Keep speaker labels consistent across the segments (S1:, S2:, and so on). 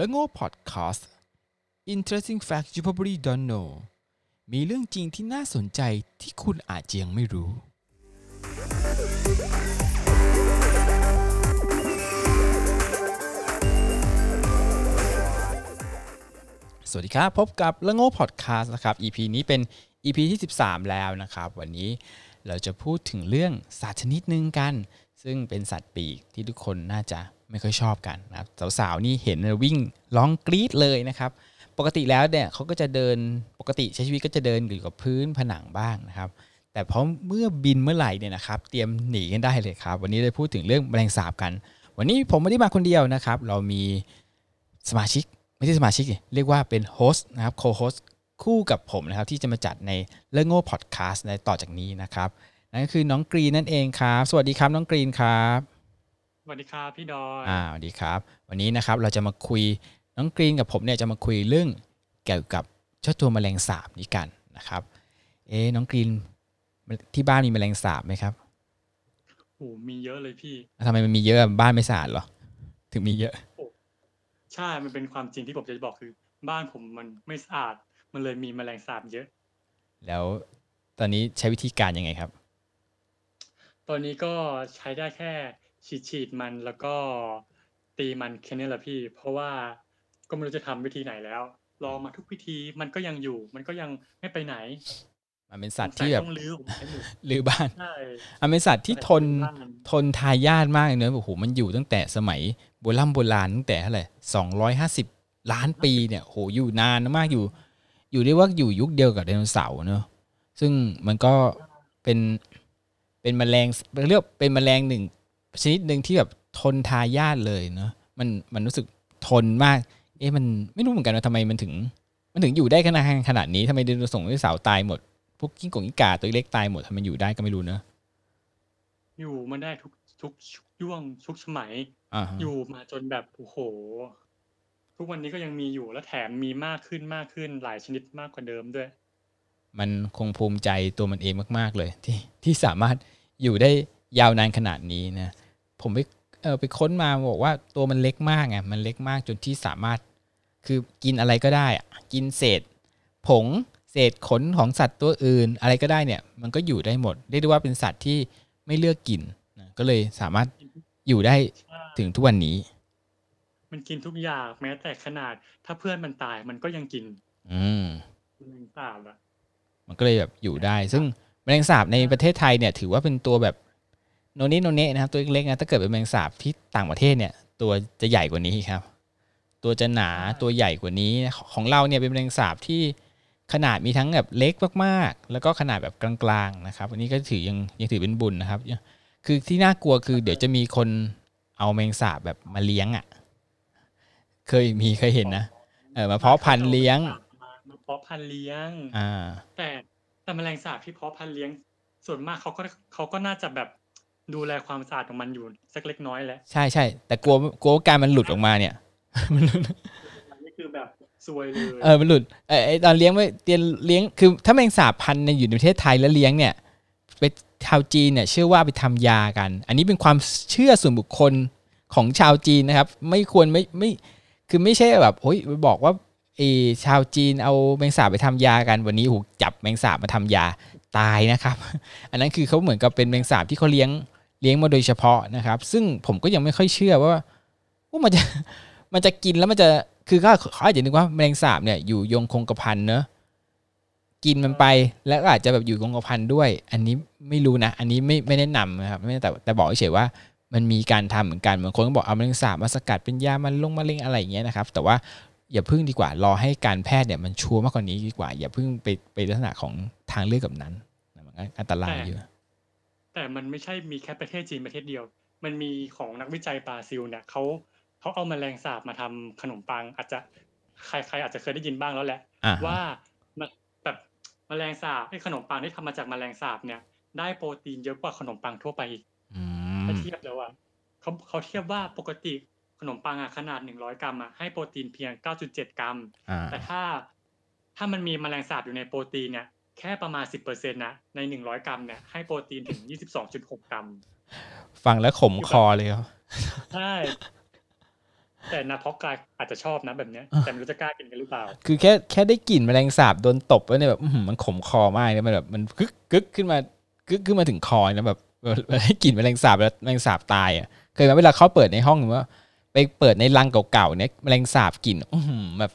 S1: และโง่พอดแคสต์ Interesting Facts You Probably Don't Know มีเรื่องจริงที่น่าสนใจที่คุณอาจยังไม่รู้ สวัสดีครับ พบกับละโง่พอดแคสต์นะครับ EP นี้เป็น EP ที่ 13 แล้วนะครับ วันนี้เราจะพูดถึงเรื่องสัตว์ชนิดหนึ่งกัน ซึ่งเป็นสัตว์ปีกที่ทุกคนน่าจะ ไม่ค่อยชอบกันนะครับสาวๆนี่เห็นวิ่งร้องกรี๊ดเลยนะครับปกติแล้วเนี่ยเขาก็จะเดินปกติใช้ชีวิตก็จะเดินอยู่กับพื้นผนังบ้างนะครับ แต่พอเมื่อบินเมื่อไหร่เนี่ยนะครับ เตรียมหนีกันได้เลยครับ วันนี้เราพูดถึงเรื่องแมลงสาบกัน วันนี้ผมไม่ได้มาคนเดียวนะครับ เรามีสมาชิกไม่ใช่สมาชิกเรียกว่าเป็น host นะครับ co-host คู่กับผมนะครับ ที่จะมาจัดในเรื่องโง่พอดแคสต์ในต่อจากนี้นะครับนั่นก็คือน้องกรีนนั่นเองครับ สวัสดีครับน้องกรีนครับ
S2: สวัสดีครับพี่ดอย
S1: อ่าสวัสดีครับ วันนี้นะครับเราจะมาคุยน้องกรีนกับผมเนี่ยจะมาคุยเรื่องเกี่ยวกับเจ้าตัวแมลงสาบนี้กันนะครับเอ๊ะน้องกรีนที่บ้านมีแมลงสาบไหมครับ
S2: โอ้มีเยอะเลยพี่
S1: ทำไมมันมีเยอะบ้านไม่สะอาดเหรอ ถึงมีเยอะ
S2: ใช่มันเป็นความจริงที่ผมจะบอกคือ บ้านผมมันไม่สะอาด มันเลยมีแมลงสาบเยอะ
S1: แล้วตอนนี้ใช้วิธีการยังไงครับ
S2: ตอนนี้ก็ใช้ได้แค่ ฉีดฉีดมันแล้วก็ตีมันแค่นี้แหละพี่ เพราะว่าก็ไม่รู้จะทำวิธีไหนแล้วลองมาทุกวิธีมันก็ยังอยู่ มันก็ยังไม่ไปไหน
S1: มันเป็นสัตว์
S2: สงสัย
S1: ที่แบบ
S2: ต้องลื้อผมใช้หมด
S1: หรือบ้าน
S2: ใช่
S1: มันเป็นสัตว์ที่ทน
S2: บ้าน
S1: ทนทายาทมากเลยเนอะโอ้โหมันอยู่ตั้งแต่สมัยโบราณโบราณตั้งแต่เท่าไหร่สองร้อยห้าสิบล้านปีเนี่ยโหอยู่นานมากอยู่ อยู่ได้ว่าอยู่ยุคเดียวกับไดโนเสาร์เนอะซึ่งมันก็เป็นเป็นแมลงเรียกเป็นแมลงหนึ่ง ชนิดหนึ่งที่แบบทนทายาดเลยเนอะมันมันรู้สึกทนมาก เอ๊ะมันไม่รู้เหมือนกันว่าทำไมมันถึง มันถึงอยู่ได้ขนาดขนาดนี้ทำไมไดโนเสาร์ไดโนเสาร์ตายหมดพวกกิ้งก่งกิ้งก่าตัวเล็กตายหมดทำไมอยู่ได้ก็ไม่รู้เนอะ
S2: อยู่มันได้ทุกทุกย่วงทุกสมัย
S1: อ่าฮะ
S2: อยู่มาจนแบบโอ้โห ทุกวันนี้ก็ยังมีอยู่และแถมมีมากขึ้นมากขึ้นหลายชนิดมากกว่าเดิมด้วย
S1: มันคงภูมิใจตัวมันเองมาก ๆ เลย ที่ที่สามารถอยู่ได้ยาวนานขนาดนี้นะ ผมไปเออไปค้นมาบอกว่าตัวมันเล็กมากไงมันเล็กมากจนที่สามารถ คือกินอะไรก็ได้อะกินเศษ ผงเศษขนของสัตว์ตัวอื่น อะไรก็ได้เนี่ย มันก็อยู่ได้หมดเรียกได้ว่าเป็นสัตว์ที่ไม่เลือกกินนะก็เลยสามารถอยู่ได้
S2: ใช่
S1: ถึงทุกวันนี้
S2: มันกินทุกอย่างแม้แต่ขนาด ถ้าเพื่อนมันตายมันก็ยังกิน
S1: อืม
S2: แมลงสาบอะ
S1: มันก็เลยแบบอยู่ได้ ซึ่งแมลงสาบในประเทศไทยเนี่ย ถือว่าเป็นตัวแบบ โนนิโนเนะนะครับตัวเล็กๆนะถ้าเกิดเป็นแมลงสาบที่ต่างประเทศเนี่ยตัวจะใหญ่กว่านี้ครับ ตัวจะหนาตัวใหญ่กว่านี้ของเราเนี่ยเป็นแมลงสาบที่ขนาดมีทั้งแบบเล็กมากๆ แล้วก็ขนาดแบบกลางๆนะครับอันนี้ก็ถือยังยังถือเป็นบุญนะครับ คือที่น่ากลัวคือเดี๋ยวจะมีคนเอาแมลงสาบแบบมาเลี้ยงอะ เคยมีเคยเห็นนะเออมาเพาะพันธุ์เลี้ยง
S2: มามาเพาะพันธุ์เลี้ยง
S1: อ่า
S2: แต่แต่แมลงสาบที่เพาะพันธุ์เลี้ยง ส่วนมากเขาก็เขาก็น่าจะแบบ ดูแลความสะอาดของมันอยู่สักเล็กน้อยแหละ
S1: ใช่ใช่แต่กลัวกลัวว่าการมันหลุดออกมาเนี่ยมันหลุด
S2: อันนี้คือแบบซวยเลย
S1: เออมันหลุดเออไอตอนเลี้ยงไม่เตียนเลี้ยงคือ ถ้าแมงสาบพันธุ์เนี่ยอยู่ในประเทศไทยแล้วเลี้ยงเนี่ยไปชาวจีนเนี่ยเชื่อว่าไปทำยากัน อันนี้เป็นความเชื่อส่วนบุคคลของชาวจีนนะครับ ไม่ควรไม่ไม่คือไม่ใช่แบบโอ้ยไปบอกว่าเออชาวจีนเอาแมงสาบไปทำยากันวันนี้หูจับแมงสาบมาทำยาตายนะครับ อันนั้นคือเขาเหมือนกับเป็นแมงสาบที่เขาเลี้ยง เลี้ยงมาโดยเฉพาะนะครับ ซึ่งผมก็ยังไม่ค่อยเชื่อว่าว่ามันจะมันจะกินแล้วมันจะคือเขาเขาอาจจะนึกว่าแมลงสาบเนี่ยอยู่ยงคงกระพันเนอะกินมันไปแล้วก็อาจจะแบบอยู่คงกระพันด้วย อันนี้ไม่รู้นะ อันนี้ไม่ไม่แนะนำนะครับไม่แต่แต่บอกเฉยว่ามันมีการทำเหมือนกันบางคนก็บอกเอาแมลงสาบมาสกัดเป็นยามันลงมะเร็งอะไรอย่างเงี้ยนะครับ แต่ว่าอย่าพึ่งดีกว่ารอให้การแพทย์เนี่ยมันชัวร์มากกว่านี้ดีกว่า อย่าพึ่งไปไปลักษณะของทางเลือกกับนั้นมันอันตรายเยอะ
S2: แต่มันไม่ใช่มีแค่ประเทศจีนประเทศเดียว มันมีของนักวิจัยบราซิลเนี่ยเขาเขาเอาแมลงสาบมาทำขนมปัง อาจจะใครใครอาจจะเคยได้ยินบ้างแล้วแหละ
S1: อ่าฮะ
S2: ว่ามันแบบแมลงสาบไอ้ขนมปังที่ทำมาจากแมลงสาบเนี่ย ได้โปรตีนเยอะกว่าขนมปังทั่วไปอีก
S1: อืม
S2: ถ้าเทียบแล้วอะเขาเขาเทียบว่าปกติขนมปังอะขนาดหนึ่งร้อยกรัมอะให้โปรตีนเพียงเก้าจุดเจ็ดกรัม
S1: อ่า
S2: แต่ถ้าถ้ามันมีแมลงสาบอยู่ในโปรตีนเนี่ย แค่ประมาณสิบเปอร์เซ็นต์นะในหนึ่งร้อยกรัมเนี่ยให้โปรตีนถึงยี่สิบสองจุดหกกรัม
S1: ฟังแล้วขมคอเลยครับ
S2: ใช่แต่นาพ็อกกายอาจจะชอบนะแบบเนี้ย
S1: อะ
S2: แต่ไม่รู้จะกล้ากินกันหรือเปล่า
S1: คือแค่แค่ได้กลิ่นแมลงสาบโดนตบแล้วเนี่ยแบบอื้อหือมันขมคอมากเลยมันแบบมันกึกกึกขึ้นมากึกขึ้นมาถึงคอแล้วแบบแบบได้กลิ่นแมลงสาบแล้วแมลงสาบตายอะเคยไหมเวลาเขาเปิดในห้องหรือว่าไปเปิดในรังเก่าๆเนี่ยแมลงสาบกลิ่นอื้อหือแบบ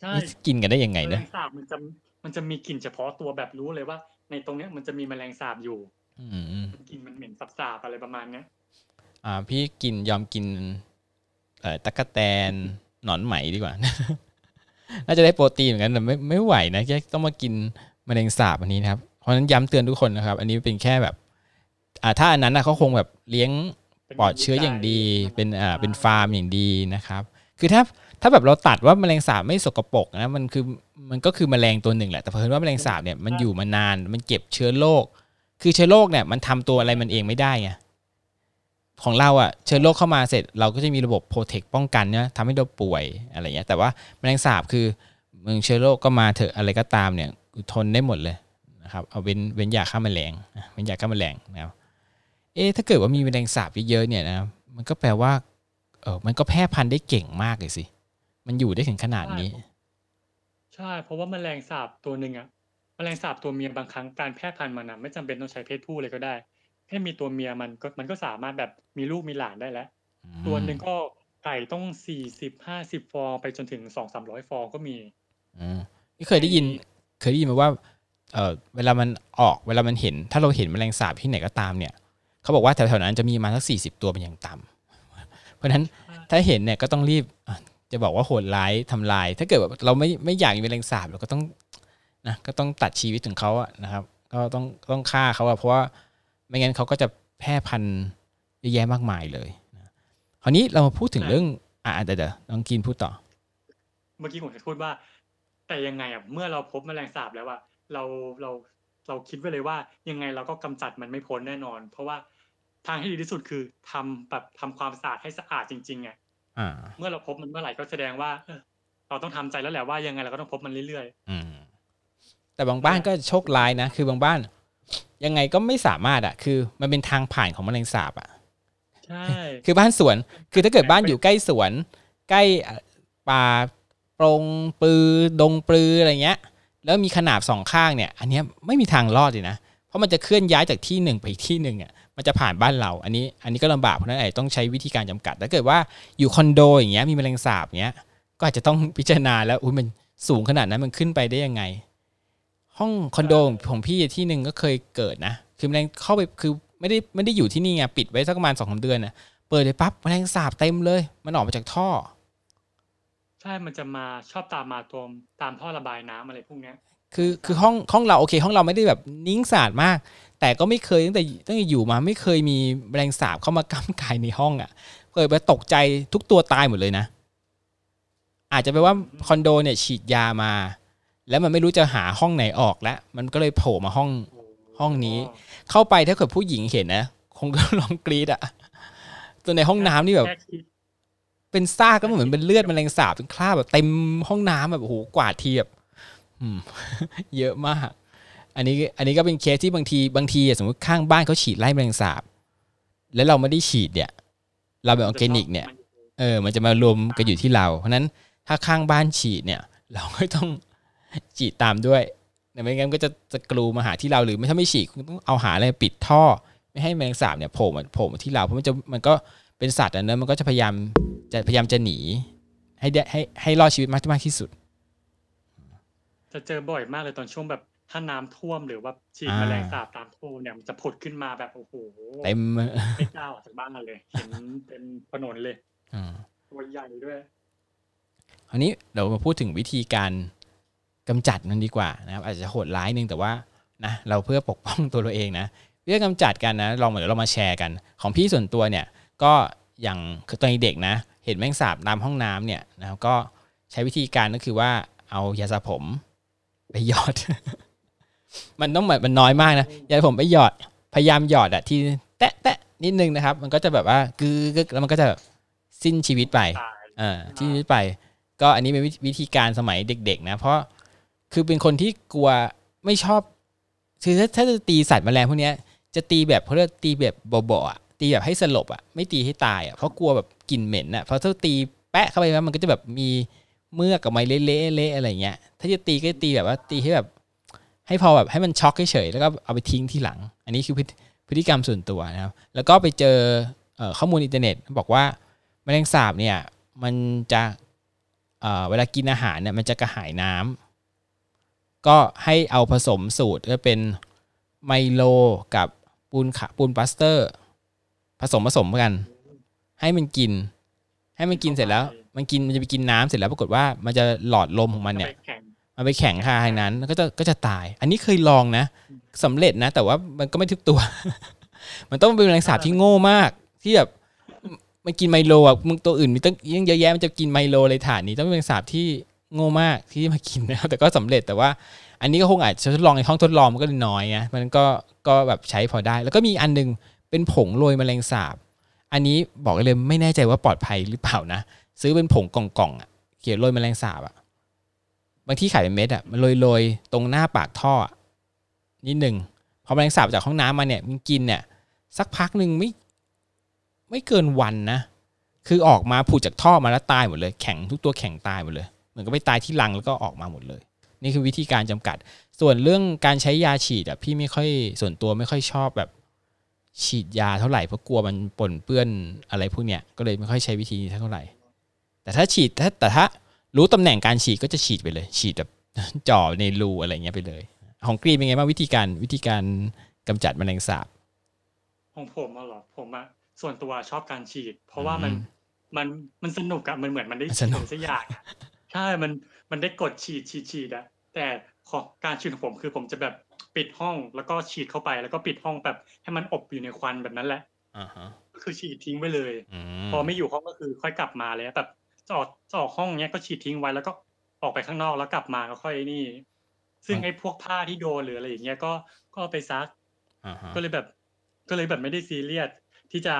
S2: ใช่
S1: นี่กินกันได้ยังไง
S2: แมล
S1: นะ
S2: งสาบมันจะ มันจะมีกลิ่นเฉพาะตัวแบบรู้เลยว่า ในตรงเนี้ยมันจะมีแมลงสาบอยู่
S1: อืม
S2: กลิ่นมันเหม็นสาบๆอะไรประมาณเนี้ย
S1: อ่า พี่กินยอมกิน เอ่อตะกะแตนหนอนไหมดีกว่าน่าจะได้โปรตีนเหมือนกันแต่ไม่ไม่ไหวนะแค่ต้องมากินแมลงสาบอันนี้นะครับ เพราะฉะนั้นย้ำเตือนทุกคนนะครับ อันนี้เป็นแค่แบบ อ่าถ้าอันนั้นนะเขาคงแบบเลี้ยง
S2: เป็น
S1: ปลอดเชื้ออย่างดี
S2: วิจัย
S1: เป็นอ่าเป็นฟาร์มอย่างดีนะครับ คือถ้า ถ้าแบบเราตัดว่าแมลงสาบไม่สกปรกนะมันคือมันก็คือแมลงตัวหนึ่งแหละแต่เพิ่นว่าแมลงสาบเนี่ยมันอยู่มานานมันเก็บเชื้อโรคคือเชื้อโรคเนี่ยมันทำตัวอะไรมันเองไม่ได้ไงของเราอะเชื้อโรคเข้ามาเสร็จ เราก็จะมีระบบโปรเทคป้องกันเนี่ยทำให้เราป่วยอะไรเงี้ยแต่ว่าแมลงสาบคือมึงเชื้อโรคก็มาเถอะอะไรก็ตามเนี่ยทนได้หมดเลยนะครับเอาเว้นเว้นยาฆ่าแมลงเว้นยาฆ่าแมลงนะครับเอ๊ถ้าเกิดว่ามีแมลงสาบเยอะๆเนี่ยนะมันก็แปลว่าเออมันก็แพร่พันธุ์ได้เก่งมากเลยสิ มันอยู่ได้ถึงขนาดนี้
S2: ใช่ เพราะว่าแมลงสาบตัวหนึ่งอะแมลงสาบตัวเมียบางครั้งการแพร่พันธุ์มันอะไม่จำเป็นต้องใช้เพศผู้เลยก็ได้ แค่มีตัวเมียมันก็มันก็สามารถแบบมีลูกมีหลานได้แล้วตัวหนึ่งก็ไก่ต้องสี่สิบห้าสิบฟองไปจนถึงสองสามร้อยฟองก็มี
S1: อืมนี่เคยได้ยิน เคยได้ยินมาว่า เออเวลามันออก เวลามันเห็น ถ้าเราเห็นแมลงสาบที่ไหนก็ตามเนี่ย เขาบอกว่าแถวๆนั้นจะมีมาสักสี่สิบตัวเป็นอย่างต่ำ เพราะฉะนั้นถ้าเห็นเนี่ยก็ต้องรีบอะ จะบอกว่าโหดร้ายทำลาย ถ้าเกิดแบบเราไม่ไม่อยากมีแมลงสาบเราก็ต้องนะก็ต้องตัดชีวิตของเขาอะนะครับ ก็ต้องต้องฆ่าเขาอะเพราะว่าไม่งั้นเขาก็จะแพร่พันธุ์เยอะแยะมากมายเลยนะคราวนี้เรามาพูดถึง
S2: ใช่
S1: เรื่องอ่าเดี๋ยวเดี๋ยวน้องกินพูดต่อ
S2: เมื่อกี้ผมจะพูดว่า แต่ยังไงอะเมื่อเราพบแมลงสาบแล้วอะเราเราเราคิดไว้เลยว่ายังไงเราก็กำจัดมันไม่พ้นแน่นอน เพราะว่าทางที่ดีที่สุดคือทำแบบทำความสะอาดให้สะอาดจริงๆอะ
S1: อ่า
S2: เมื่อเราพบมันเมื่อไหร่ ก็แสดงว่า เออ เราต้องทำใจแล้วแหละว่า ยังไงเราก็ต้องพบมันเรื่อย
S1: อืม แต่บางบ้านก็โชคร้ายนะ คือบางบ้าน ยังไงก็ไม่สามารถอะคือมันเป็นทางผ่านของแมลงสาบอะ
S2: ๆใช่
S1: คือบ้านสวน คือถ้าเกิดบ้านอยู่ใกล้สวน ใกล้เอ่อป่าปรงปือดงปลืออะไรเงี้ย แล้วมีขนาบสองข้างเนี่ย อันเนี้ยไม่มีทางรอดเลยนะ เพราะมันจะเคลื่อนย้ายจากที่หนึ่งไปอีกที่หนึ่งอะ มันจะผ่านบ้านเรา อันนี้อันนี้ก็ลำบากเพราะนั้นไอาจจะต้องใช้วิธีการจำกัดถ้าเกิดว่าอยู่คอนโดอย่างเงี้ยมีแมลงสาบเงี้ยก็อาจจะต้องพิจารณาแล้วอุ้ยมันสูงขนาดนั้นมันขึ้นไปได้ยังไง ห้องคอนโดของพี่ที่หนึ่งก็เคยเกิดนะคือแมลงเข้าไปคือไม่ได้ไม่ได้อยู่ที่นี่ไงปิดไว้สักประมาณสองสามเดือนนะเปิดเลยปั๊บแมลงสาบเต็มเลย มันออกมาจากท่อ
S2: ใช่มันจะมาชอบตามมาตัวตามท่อระบายน้ำอะไรพวกเนี้ย
S1: คือคือห้องห้องเราโอเค ห้องเราไม่ได้แบบนิ่งสะอาดมาก แต่ก็ไม่เคยตั้งแต่ตั้งแต่อยู่มาไม่เคยมีแมลงสาบเข้ามาก้ำกายในห้องอะ่ะเคยไปตกใจทุกตัวตายหมดเลยนะ อาจจะเป็นว่าคอนโดเนี่ยฉีดยามา แล้วมันไม่รู้จะหาห้องไหนออกแล้วมันก็เลยโผล่มาห้องห้องนี้ เข้าไปถ้าเกิดผู้หญิงเห็นนะคงก็ร้องกรี๊ดอะตัวในห้องน้ำนี่แบบ
S2: ค่คิด
S1: เป็นซากก็เหมือนเป็นเลือดแมลงสาบเป็นคราบแบบเต็มห้องน้ำแบบโอ้โหกวาดทีแบบอืม เยอะมาก อันนี้อันนี้ก็เป็นเคสที่บางทีบางทีสมมติข้างบ้านเขาฉีดไล่แมลงสาบ แล้วเราไม่ได้ฉีดเนี่ย เราเป็นออร์แกนิก เนี่ย เออ มันจะมารวมกันอยู่ที่เรา เพราะนั้นถ้าข้างบ้านฉีดเนี่ย เราก็ต้องฉีดตามด้วยไม่งั้นก็จะจะกลูมาหาที่เราหรือไม่ถ้าไม่ฉีดคุณต้องเอาหาอะไรปิดท่อ ไม่ให้แมลงสาบเนี่ยโผล่มาโผล่มาที่เราเพราะมันจะมันก็เป็นสัตว์อันนั้นมันก็จะพยายามจะพยายามจะหนี ให้ได้ให้ให้รอดชีวิตมากมากที่สุด
S2: จะเจอบ่อยมากเลยตอนช่วงแบบ ถ้าน้ำท่วม หรือว่าฉีด
S1: อ่า
S2: แมลงสาบตามท่อเนี่ย มันจะผุดขึ้นมาแบบ โอ้โห
S1: เต็ม
S2: ไม่กล้าออกจากบ้านเลย เห็นเป็นถนนเลย
S1: อ่า
S2: ตัวใหญ่ด้วย
S1: คราวนี้เรามาพูดถึงวิธีการกำจัดมันดีกว่านะครับ อาจจะโหดร้ายนึงแต่ว่านะเราเพื่อปกป้อง ตัวเราเองนะวิธีการกำจัดกันนะลองเหมือนเรามาแชร์กัน ของพี่ส่วนตัวเนี่ยก็อย่างคือตอนเด็กนะ เห็นแมงสาบตามห้องน้ำเนี่ยนะครับก็ใช้วิธีการก็คือว่าเอายาสระผม ไปหยอด มันต้องแบบมันน้อยมากนะยาสระผมไปหยอด พยายามหยอดอะที่แตะแตะนิดนึงนะครับ มันก็จะแบบว่ากึกกึกแล้วมันก็จะสิ้นชีวิตไป
S2: ตาย
S1: อ่าที่นี้ไป ก็อันนี้เป็นวิวิธีการสมัยเด็ก ๆ นะ เพราะคือเป็นคนที่กลัวไม่ชอบคือถ้าถ้าจะตีสัตว์แมลงพวกเนี้ยจะตีแบบเขาเรียกตีแบบเบาๆอะตีแบบให้สลบอะไม่ตีให้ตายอะเพราะกลัวแบบกลิ่นเหม็นอะเพราะถ้าตีแปะเข้าไปแล้วมันก็จะแบบมี เมื่อกับไม้เละๆเละอะไรเงี้ย ถ้าจะตีก็ตีแบบว่าตีให้แบบ ให้พอแบบให้มันช็อกเฉยๆแล้วก็เอาไปทิ้งทีหลัง อันนี้คือพฤติกรรมส่วนตัวนะครับ แล้วก็ไปเจอข้อมูลอินเทอร์เน็ต บอกว่าแมลงสาบเนี่ยมันจะเวลากินอาหารเนี่ยมันจะกระหายน้ำก็ให้เอาผสมสูตรก็เป็นไมโลกับปูนขะปูนปลาสเตอร์ ผสมผสมกัน ให้มันกิน ให้มันกินเสร็จแล้ว มันกินมันจะไปกินน้ำเสร็จแล้วปรากฏว่ามันจะหลอดลมของมันเนี่ย
S2: ไปแข็ง
S1: มันไปแข็งคาทางนั้นแล้วก็จะก็จะตาย อันนี้เคยลองนะสำเร็จนะ แต่ว่ามันก็ไม่ทุกตัว มันต้องเป็นแมลงสาบที่โง่มาก ที่แบบมันกินไมโลอะมึงตัวอื่นมีตั้งยังเยอะแยะมันจะกินไมโลเลยฐานนี้ต้องเป็นแมลงสาบที่โง่มากที่มากินนะครับแต่ก็สำเร็จแต่ว่า อันนี้ก็คงอาจจะทดลองในห้องทดลองมันก็เลยน้อยนะมันก็ก็แบบใช้พอได้ แล้วก็มีอันหนึงเป็นผงโรยแมลงสาบ อันนี้บอกเลยไม่แน่ใจว่าปลอดภัยหรือเปล่านะ ซื้อเป็นผงกล่องๆอะเขียนโรยแมลงสาบอะบางที่ขายเป็นเม็ดอะมันโรยๆตรงหน้าปากท่อนิดหนึ่งพอแมลงสาบจากห้องน้ำมาเนี่ยมันกินเนี่ย สักพักหนึ่งไม่ ไม่เกินวันนะคือออกมาผุดจากท่อมาแล้วตายหมดเลย แข็งทุกตัวแข็งตายหมดเลยเหมือนกับไปตายที่รังแล้วก็ออกมาหมดเลย นี่คือวิธีการจำกัด ส่วนเรื่องการใช้ยาฉีดอะพี่ไม่ค่อยส่วนตัวไม่ค่อยชอบแบบ ฉีดยาเท่าไหร่เพราะกลัวมันปนเปื้อนอะไรพวกเนี้ยก็เลยไม่ค่อยใช้วิธีนี้เท่าไหร่ แต่ถ้าฉีดถ้าแต่ถ้ารู้ตำแหน่งการฉีดก็จะฉีดไปเลย ฉีดแบบจ่อในรูอะไรเงี้ยไปเลย ของกรีนเป็นไงบ้างวิธีการวิธีการกำจัดแมลงสาบ
S2: ของผมอะเหรอผมอะส่วนตัวชอบการฉีด เพราะว่ามัน
S1: อืม
S2: มันมันสนุกอะมันเหมือนมันได้
S1: มัน
S2: ฉี
S1: ส
S2: ด
S1: นุก
S2: อะไรสักอย่างอะใช่มันมันได้กดฉีดฉีดฉีดอะแต่ของการฉีดของผมคือผมจะแบบปิดห้องแล้วก็ฉีดเข้าไปแล้วก็ปิดห้องแบบให้มันอบอยู่ในควันแบบนั้นแหละ
S1: อ่าฮะ
S2: ก็คือฉีดทิ้งไปเลย
S1: อื
S2: พอไม่อยู่ห้องก็คือค่อยกลับมาเลยนะแบบ จะออกจะออกห้องเนี้ยก็ฉีดทิ้งไว้แล้วก็ออกไปข้างนอกแล้วกลับมาก็ค่อยนี่ ซึ่งไอ้พวกผ้าที่โดนหรืออะไรอย่างเงี้ยก็ก็เอาไปซัก
S1: อ่าฮะ
S2: ก็เลยแบบ ก็เลยแบบไม่ได้ซีเรียสที่จะ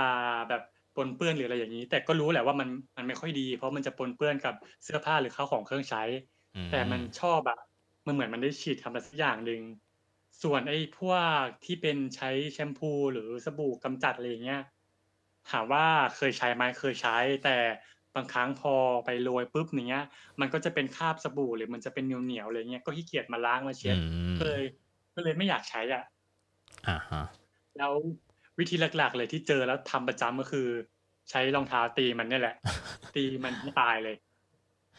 S2: แบบปนเปื้อนหรืออะไรอย่างนี้ แต่ก็รู้แหละว่ามันมันไม่ค่อยดี เพราะมันจะปนเปื้อนกับเสื้อผ้าหรือข้าวของเครื่องใช้
S1: อื
S2: แต่มันชอบอะมันเหมือนมันได้ฉีดทำอะไรสักอย่างหนึ่งส่วนไอ้พวกที่เป็นใช้แชมพูหรือสบู่กำจัดอะไรอย่างเงี้ยถามว่าเคยใช้ไหมเคยใช้ แต่ บางครั้งพอไปโรยปุ๊บอย่างเงี้ย มันก็จะเป็นคราบสบู่หรือมันจะเป็นเหนียวๆอะไรเงี้ยก็ขี้เกียจมาล้างมาเช็ด
S1: อืม
S2: ก็เลยก็เลยไม่อยากใช้อะ
S1: อ่าฮะ
S2: แล้ววิธีหลัก ๆ เลยที่เจอแล้วทำประจำก็คือ ใช้รองเท้าตีมันเนี่ยแหละ ตีมันให้ตายเลย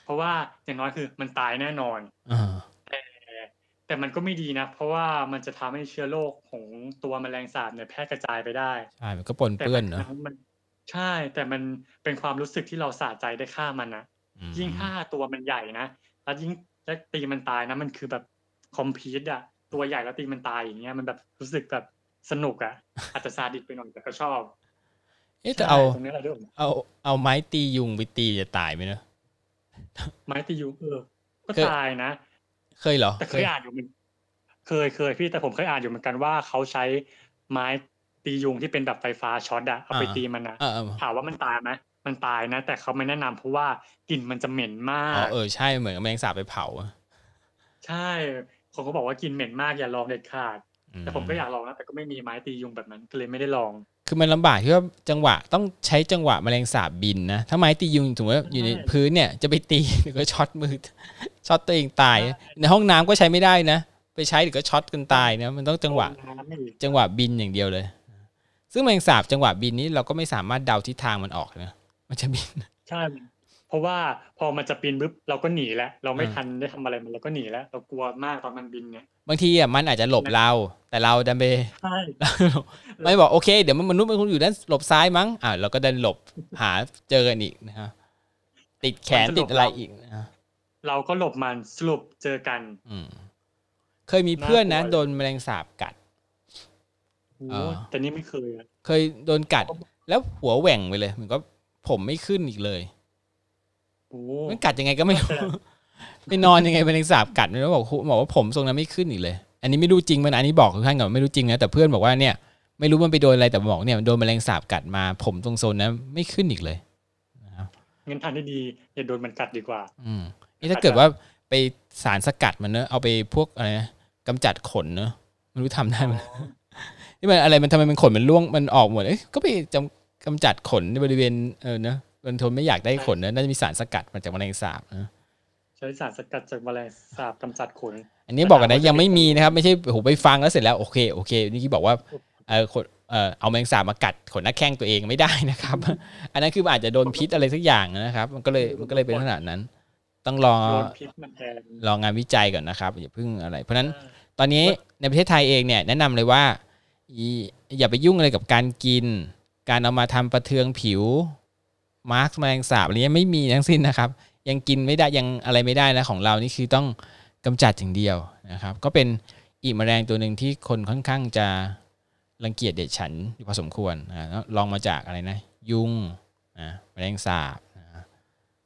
S2: เพราะว่าอย่างน้อยคือมันตายแน่นอน
S1: อ่า
S2: แต่แต่มันก็ไม่ดีนะ เพราะว่ามันจะทำให้เชื้อโรคของตัวแมลงสาบเนี่ยแพร่กระจายไปได้
S1: ใช่ มันก็ปน
S2: แต่
S1: เปื้อน
S2: บาง
S1: เนอะ
S2: ครั้งมัน ใช่ แต่มันเป็นความรู้สึกที่เราสะใจได้ฆ่ามันนะ
S1: อืม
S2: ยิ่งฆ่าตัวมันใหญ่นะ แล้วยิ่งแล้วตีมันตายนะ มันคือแบบคอมพีทอะ ตัวใหญ่แล้วตีมันตายอย่างเงี้ย มันแบบรู้สึกแบบสนุกอะ อาจจะซาดิสไปหน่อยแต่ก็ชอบ
S1: เอ๊ะแต่เอา
S2: ใช่ตรงนี้แหละด้วย
S1: เอาเอาไม้ตียุงไปตีจะตายไหมเนอะ
S2: ไม้ตียุงเออ ก็
S1: เคย
S2: ตายนะ
S1: เคยเหรอ
S2: แต่เคยอ่านอยู่มัน เคยเคยพี่แต่ผมเคยอ่านอยู่เหมือนกันว่าเขาใช้ไม้ ตียุงที่เป็นแบบไฟฟ้าช็อตอะเอาไปตีมันนะ
S1: เออเออ
S2: ถามว่ามันตายไหมมันตายนะ แต่เขาไม่แนะนำเพราะว่ากลิ่นมันจะเหม็นมา
S1: อ๋อกเออใช่เหมือนกับแมลงสาบไปเผาอะ
S2: ใช่ผมก็บอกว่ากลิ่นเหม็นมากอย่าลองเด็ดขาด
S1: อืม
S2: แต่ผมก็อยากลองนะแต่ก็ไม่มีไม้ตียุงแบบนั้นก็เลยไม่ได้ลอง
S1: คือมันลำบากที่ว่าจังหวะต้องใช้จังหวะแมลงสาบบินนะถ้าไม้ตียุงถือว่าอยู่ใน
S2: ใช่
S1: พื้นเนี่ยจะไปตีเดี๋ยวก็ช็อตมือช็อตตัวเองตาย ในห้องน้ำก็ใช้ไม่ได้นะ ไปใช้เดี๋ยวก็ช็อตกันตายนะมันต้องจังหวะ
S2: ลน้ำอีก
S1: จังหวะบินอย่างเดียวเลย ซึ่งแมลงสาบจังหวะบินนี้เราก็ไม่สามารถเดาทิศทางมันออกนะมันจะบิน
S2: ใช่เพราะว่าพอมันจะบินปุ๊บเราก็หนีแล้ว เราไม่
S1: อ่า
S2: ทันได้ทำอะไรมันเราก็หนีแล้ว เรากลัวมากตอนมันบินเนี่ย
S1: บางทีอะมันอาจจะหลบเรา แต่เราดันไป
S2: ใช่
S1: ไม่บอกโอเค เดี๋ยวมันมนุษย์มันคงอยู่ด้านหลบซ้ายมั้งอ่าเราก็ดันหลบหาเจอกันอีกนะฮะติดแขนติดอะไรอีกนะฮะ
S2: เราก็หลบมันสรุปเจอกัน
S1: อืมเคยมีเพื่อนนะ
S2: น่ากลัว
S1: โดนแมลงสาบกัด
S2: โอ้
S1: อ่า
S2: แต่นี่ไม่เคยอะ
S1: เคยโดนกัด แล้วหัวแหว่งไปเลยเหมือนก็ผมไม่ขึ้นอีกเลย
S2: โอ้
S1: มันกัดยังไงก็ไม่รู้
S2: แต่
S1: ไปนอนยังไงแมลงสาบกัดไม่รู้บอกบอกว่าผมทรงนั้นไม่ขึ้นอีกเลย อันนี้ไม่รู้จริงมันอันนี้บอกทุกท่านก่อนไม่รู้จริงนะแต่เพื่อนบอกว่าเนี่ยไม่รู้มันไปโดนอะไรแต่บอกเนี่ยมันโดนแมลงสาบกัดมา ผมตรงโซนนั้นไม่ขึ้นอีกเลย
S2: งั้นทางที่ดีอย่าโดนมันกัดดีกว่า
S1: อืมนี่ถ้าเกิดว่าไปสารสกัดมันเนอะเอาไปพวกอะไรนะกำจัดขนเนอะไม่รู้ทำได้ไหม นี่มันอะไรมันทำไมมันขนมันร่วงมันออกหมดเอ้ยก็ไปจำกำจัดขนในบริเวณเออเนอะมันทนไม่อยากได้ขนนะน่าจะมีสารสกัดมาจากแมลงสาบนะ
S2: ใช้สารสกัดจากแมลงสาบกำจัดขน
S1: อันนี้บอกกันนะยังไม่มีนะครับ ไม่ใช่โหไปฟังแล้วเสร็จแล้วโอเคโอเคนี่ที่บอกว่าเออขนเออเอาแมลงสาบมากัดขนหน้าแข้งตัวเองไม่ได้นะครับ อันนั้นคือมันอาจจะโดนพิษอะไรสักอย่างนะครับ มันก็เลยมันก็เลยเป็นขนาดนั้น ต้องรอ
S2: โดนพิษมันแทน
S1: รองานวิจัยก่อนนะครับอย่าเพิ่งอะไร เพราะฉะนั้นตอนนี้ในประเทศไทยเองเนี่ยแนะนำเลยว่า อีอย่าไปยุ่งอะไรกับการกิน การเอามาทำประเทืองผิว มาร์กแมลงสาบอะไรเงี้ยไม่มีทั้งสิ้นนะครับ ยังกินไม่ได้ยังอะไรไม่ได้นะของเรานี่คือต้องกำจัดอย่างเดียวนะครับ ก็เป็นอีกแมลงตัวหนึ่งที่คนค่อนข้างจะรังเกียจเด็ดฉันอยู่พอสมควรนะลองมาจากอะไรนะ ยุงนะแมลงสาบนะ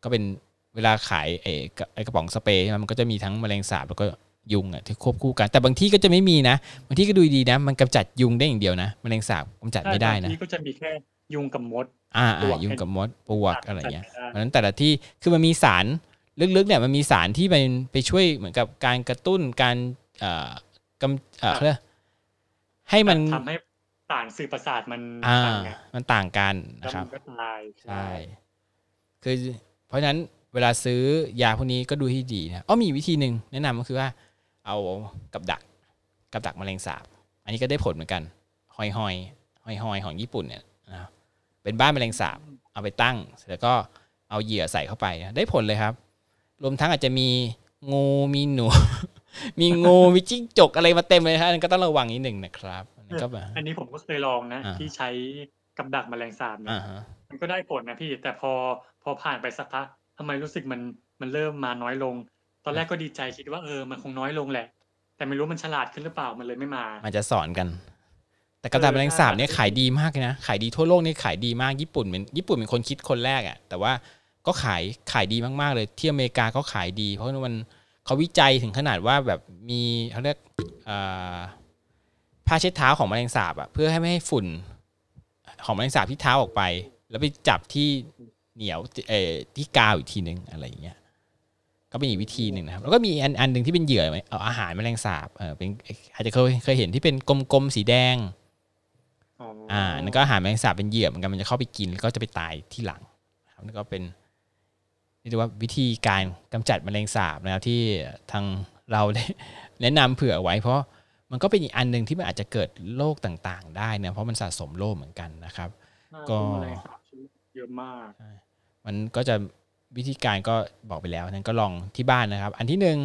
S1: ก็เป็นเวลาขายไอ้กระป๋องสเปรย์มมันก็จะมีทั้งแมลงสาบแล้วก็ ยุงอะที่ควบคู่กัน แต่บางที่ก็จะไม่มีนะบางที่ก็ดูดีๆนะ มันกำจัดยุงได้อย่างเดียวนะแมลงสาบกำจัดไม่ได้นะ
S2: บางทีก็จะมีแค่ยุงกับมด
S1: อ่า
S2: ปลว
S1: อ่ากยุงกับมดปลวกอะไรเงี้ย
S2: จัด
S1: เพ
S2: ไม่ได้
S1: ราะฉะนั้นแต่ละที่คือมันมีสารลึกๆเนี่ยมันมีสารที่เป็นไปช่วยเหมือนกับการกระตุ้นการเอ่อกำเอ่อเขาเรียกให้มัน
S2: ทำให้สารสื่อประสาทมัน
S1: อ่า
S2: ต่างไง
S1: มันต่างกัน
S2: แล้ว
S1: นะครับ
S2: มันก็ตาย
S1: ใช่คือเพราะฉะนั้นเวลาซื้อยาพวกนี้ก็ดูให้ดีนะอ้อมีวิธีหนึ่งแนะนำก็คือว่า เอากับดักกับดักแมลงสาบ อันนี้ก็ได้ผลเหมือนกัน หอยหอยหอยหอยของญี่ปุ่นเนี่ยนะครับเป็นบ้านแมลงสาบ เอาไปตั้งเสร็จแล้วก็เอาเหยื่อใส่เข้าไปนะได้ผลเลยครับ รวมทั้งอาจจะมีงูมีหนู มีงูมีจิ้งจกอะไรมาเต็มเลยฮะอันนนก็ต้องระวังนิดหนึ่งนะครับอันนี้ก็แบบ
S2: อันนี้ผมก็เคยลองนะ
S1: อ่า
S2: ที่ใช้กับดักแมลงสาบเนี่ย
S1: อ่าฮะ
S2: มันก็ได้ผลนะพี่ แต่พอพอผ่านไปสักพักทำไมรู้สึกมันมันเริ่มมาน้อยลงต อนแรกก็ดีใจคิดว่าเออมันคงน้อยลงแหละ แต่ไม่รู้มันฉลาดขึ้นหรือเปล่ามันเลยไม่มา
S1: มันจะสอนกัน แต่กระดาษแมลงสาบเนี่ยขายดีมากเลยนะขายดีทั่วโลกนี่ขายดีมากญี่ปุ่นเป็นญี่ปุ่นเป็นคนคิดคนแรกอะ่ะแต่ว่าก็ขายขายดีมากๆเลยที่อเมริกาก็ขายดี เพราะว่ามันเขาวิจัยถึงขนาดว่าแบบมีเขาเรียกเอ่อผ้าเช็ดเท้าของแมลงสาบอะ่ะเพื่อให้ไม่ให้ฝุ่น ของแมลงสาบที่เท้าออกไป แล้วไปจับที่เหนียวเอ่อที่กาวอีกทีหนึ่งอะไรอย่างเงี้ย ก็เป็นอีกวิธีหนึ่งนะครับ แล้วก็มีอันอันหนึ่งที่เป็นเหยื่อไหมเอาอาหารแมลงสาบเออเป็นอาจจะเคยเคยเห็นที่เป็นกลมๆสีแดง
S2: อ๋ออ
S1: อ่านั่นก็อาหารแมลงสาบเป็นเหยื่อเหมือนกันมันจะเข้าไปกินแล้วก็จะไปตายที่หลังนะครับนั่นก็เป็นเรียกได้ว่าวิธีการกำจัดแมลงสาบนะครับที่ทางเราได้แนะนำเผื่อไว้ เพราะมันก็เป็นอีกอันหนึ่งที่มันอาจจะเกิดโรคต่างๆ ได้นะเพราะมันสะสมโรคเหมือนกันนะครับ ก็
S2: แมลงสาบเยอะมาก
S1: มันก็จะ วิธีการก็บอกไปแล้วนั้นก็ลองที่บ้านนะครับ อันที่หนึ่ง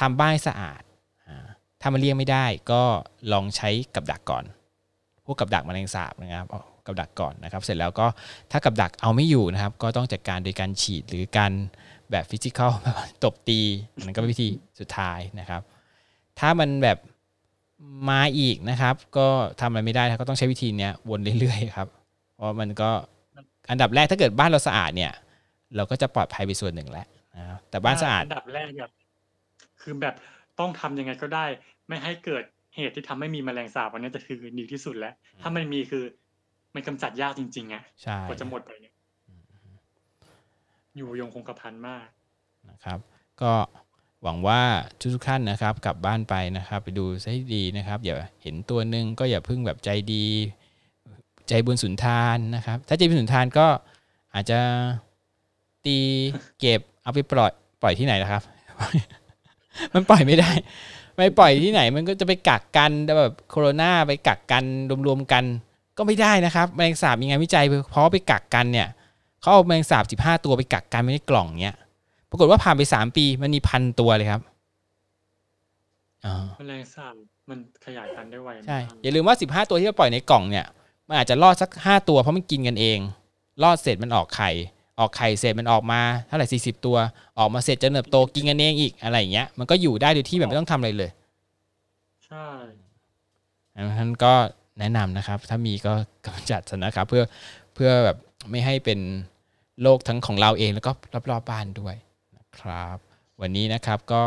S1: ทำบ้านสะอาดถ้ามันเลี่ยงไม่ได้ก็ลองใช้กับดักก่อน พวกกับดักมแมลงสาบนะครับกับดักก่อนนะครับ เสร็จแล้วก็ถ้ากับดักเอาไม่อยู่นะครับ ก็ต้องจัดการโดยการฉีดหรือการแบบฟิสิกอลตบตีนั่นก็เป็นวิธีสุดท้ายนะครับ ถ้ามันแบบมาอีกนะครับ ก็ทำอะไรไม่ได้นก็ต้องใช้วิธีเนี้ยวนเรื่อยๆครับเพราะมันก็อันดับแรกถ้าเกิดบ้านเราสะอาดเนี่ย เราก็จะปลอดภัยไปส่วนหนึ่งแล้วนะครับแต่บ้านสะอาด
S2: นดับแรกแบบคือแบบต้องทำยังไงก็ได้ ไม่ให้เกิดเหตุที่ทำให้มีแมลงสาบอันนี้จะคือดีที่สุดแล้ว ถ้ามันมีคือมันกำจัดยากจริงๆอะ
S1: ใช่
S2: กว่าจะหมดไปเนี่ยอยู่ยงคงกระพันมาก
S1: นะครับ ก็หวังว่าทุกๆท่านนะครับกลับบ้านไปนะครับ ไปดูซะให้ดีนะครับ อย่าเห็นตัวหนึ่งก็อย่าเพิ่งแบบใจดี ใจบุญสุนทานนะครับ ถ้าใจบุญสุนทานก็อาจจะ ตีเก็บเอาไปปล่อยปล่อยที่ไหนนะครับ มันปล่อยไม่ได้ ไม่ปล่อยที่ไหน มันก็จะไปกักกันแบบโคโรนาไปกักกันรวมๆกัน ก็ไม่ได้นะครับแมลงสาบมีงานวิจัยเพราะว่าไปกักกันเนี่ยเขาเอาแมลงสาบสิบห้าตัวไปกักกันไว้ในกล่องเนี้ยปรากฏว่าผ่านไปสามปีมันมีพันตัวเลยครับอ่า
S2: แมลงสาบมันขยายพันธุ์ได้ไวมาก
S1: ใช่อย่าลืมว่าสิบห้าตัวที่เราปล่อยในกล่องเนี่ยมันอาจจะรอดสักห้าตัวเพราะมันกินกันเองรอดเสร็จมันออกไข่ ออกไข่เสร็จมันออกมาเท่าไหร่สี่สิบตัว ออกมาเสร็จจะเติบโตกินกันเองอีกอะไรอย่างเงี้ยมันก็อยู่ได้โดยที่แบบไม่ต้องทำอะไรเลย
S2: ใช่
S1: ดังนั้นก็แนะนำนะครับ ถ้ามีก็กำจัดซะนะครับ เพื่อเพื่อแบบไม่ให้เป็นโรคทั้งของเราเองแล้วก็รอบๆบ้านด้วยนะครับ วันนี้นะครับก็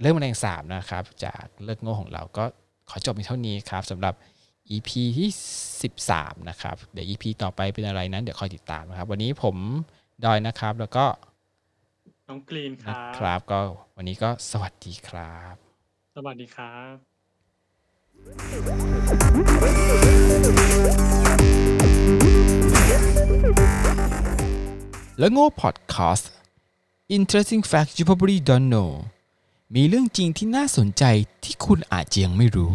S1: เรื่องแมลงสาบนะครับ จากเลิกโง่ของเราก็ขอจบเพียงเท่านี้ครับสำหรับ EP ที่ 13 นะครับ เดี๋ยว EP ต่อไปเป็นอะไรนั้น เดี๋ยวคอยติดตามนะครับ วันนี้ผม ดอยนะครับ แล้วก็
S2: น้องกรีนค
S1: นะ
S2: รับ
S1: ครับ ก็วันนี้ก็สวัสดีครับ
S2: สวัสดีครับ
S3: Thank you.
S1: และโง่ Podcast Interesting Facts You Probably Don't Know มีเรื่องจริงที่น่าสนใจที่คุณอาจจะยังไม่รู้